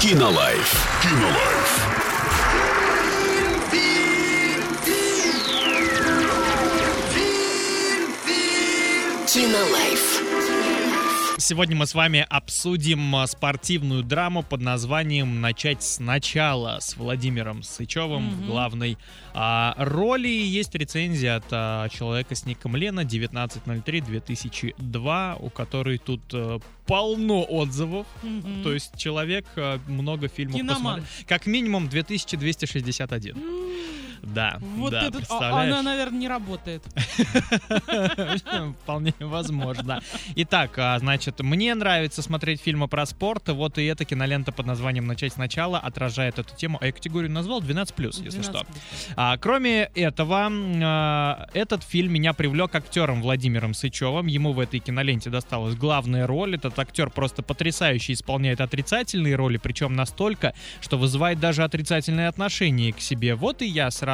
Кинолайф. Кинолайф. Кинолайф. Сегодня мы с вами обсудим а, спортивную драму под названием «Начать сначала» с Владимиром Сычевым в главной а, роли. Есть рецензия от а, человека с ником Лена 1903-2002, у которой тут а, полно отзывов. Мгм. То есть человек а, много фильмов Киноман. посмотрел. Как минимум 2261. Да, Вот да, этот, а- представляешь? она, наверное, не работает. Вполне возможно. Итак, а, значит, мне нравится смотреть фильмы про спорт. Вот и эта кинолента под названием «Начать сначала» отражает эту тему. А я категорию назвал 12+, если 12 что. А, кроме этого, а, этот фильм меня привлек актером Владимиром Сычевым. Ему в этой киноленте досталась главная роль. Этот актер просто потрясающе исполняет отрицательные роли, причем настолько, что вызывает даже отрицательное отношение к себе. Вот и я сразу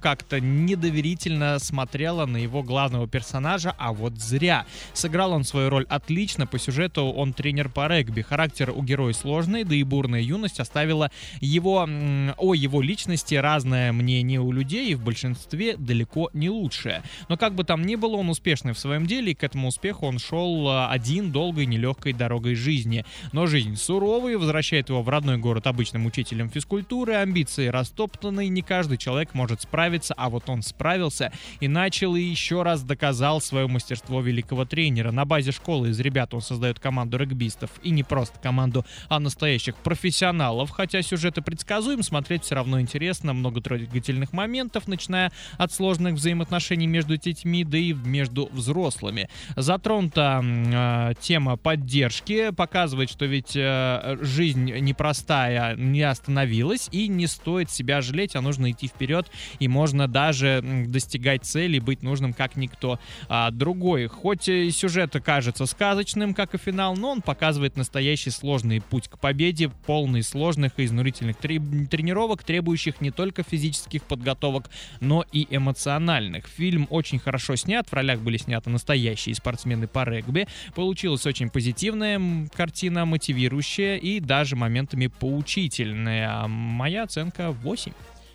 как-то недоверительно смотрела на его главного персонажа, а вот зря. Сыграл он свою роль отлично, по сюжету он тренер по регби. Характер у героя сложный, да и бурная юность оставила его, о его личности разное мнение у людей, и в большинстве далеко не лучшее. Но как бы там ни было, он успешный в своем деле, и к этому успеху он шел а, один долгой нелегкой дорогой жизни. Но жизнь суровая, возвращает его в родной город обычным учителем физкультуры, амбиции растоптаны, не каждый человек может справиться, а вот он справился и начал и еще раз доказал свое мастерство великого тренера. На базе школы из ребят он создает команду регбистов, и не просто команду, а настоящих профессионалов, хотя сюжет и предсказуем, смотреть все равно интересно, много трогательных моментов, начиная от сложных взаимоотношений между детьми, да и между взрослыми. Затронута э, тема поддержки, показывает, что ведь э, жизнь непростая не остановилась, и не стоит себя жалеть, а нужно идти вперед, и можно даже достигать цели, быть нужным как никто а, другой. Хоть и сюжет кажется сказочным, как и финал, но он показывает настоящий сложный путь к победе, полный сложных и изнурительных тре- тренировок, требующих не только физических подготовок, но и эмоциональных. Фильм очень хорошо снят, в ролях были сняты настоящие спортсмены по регби. Получилась очень позитивная картина, мотивирующая и даже моментами поучительная. А Моя оценка 8.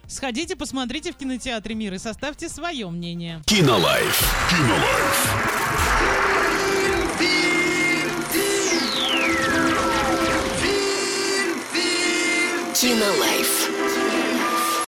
Сходите, посмотрите в кинотеатре «Мир» и составьте свое мнение. Кинолайф. Кинолайф. Кинолайф.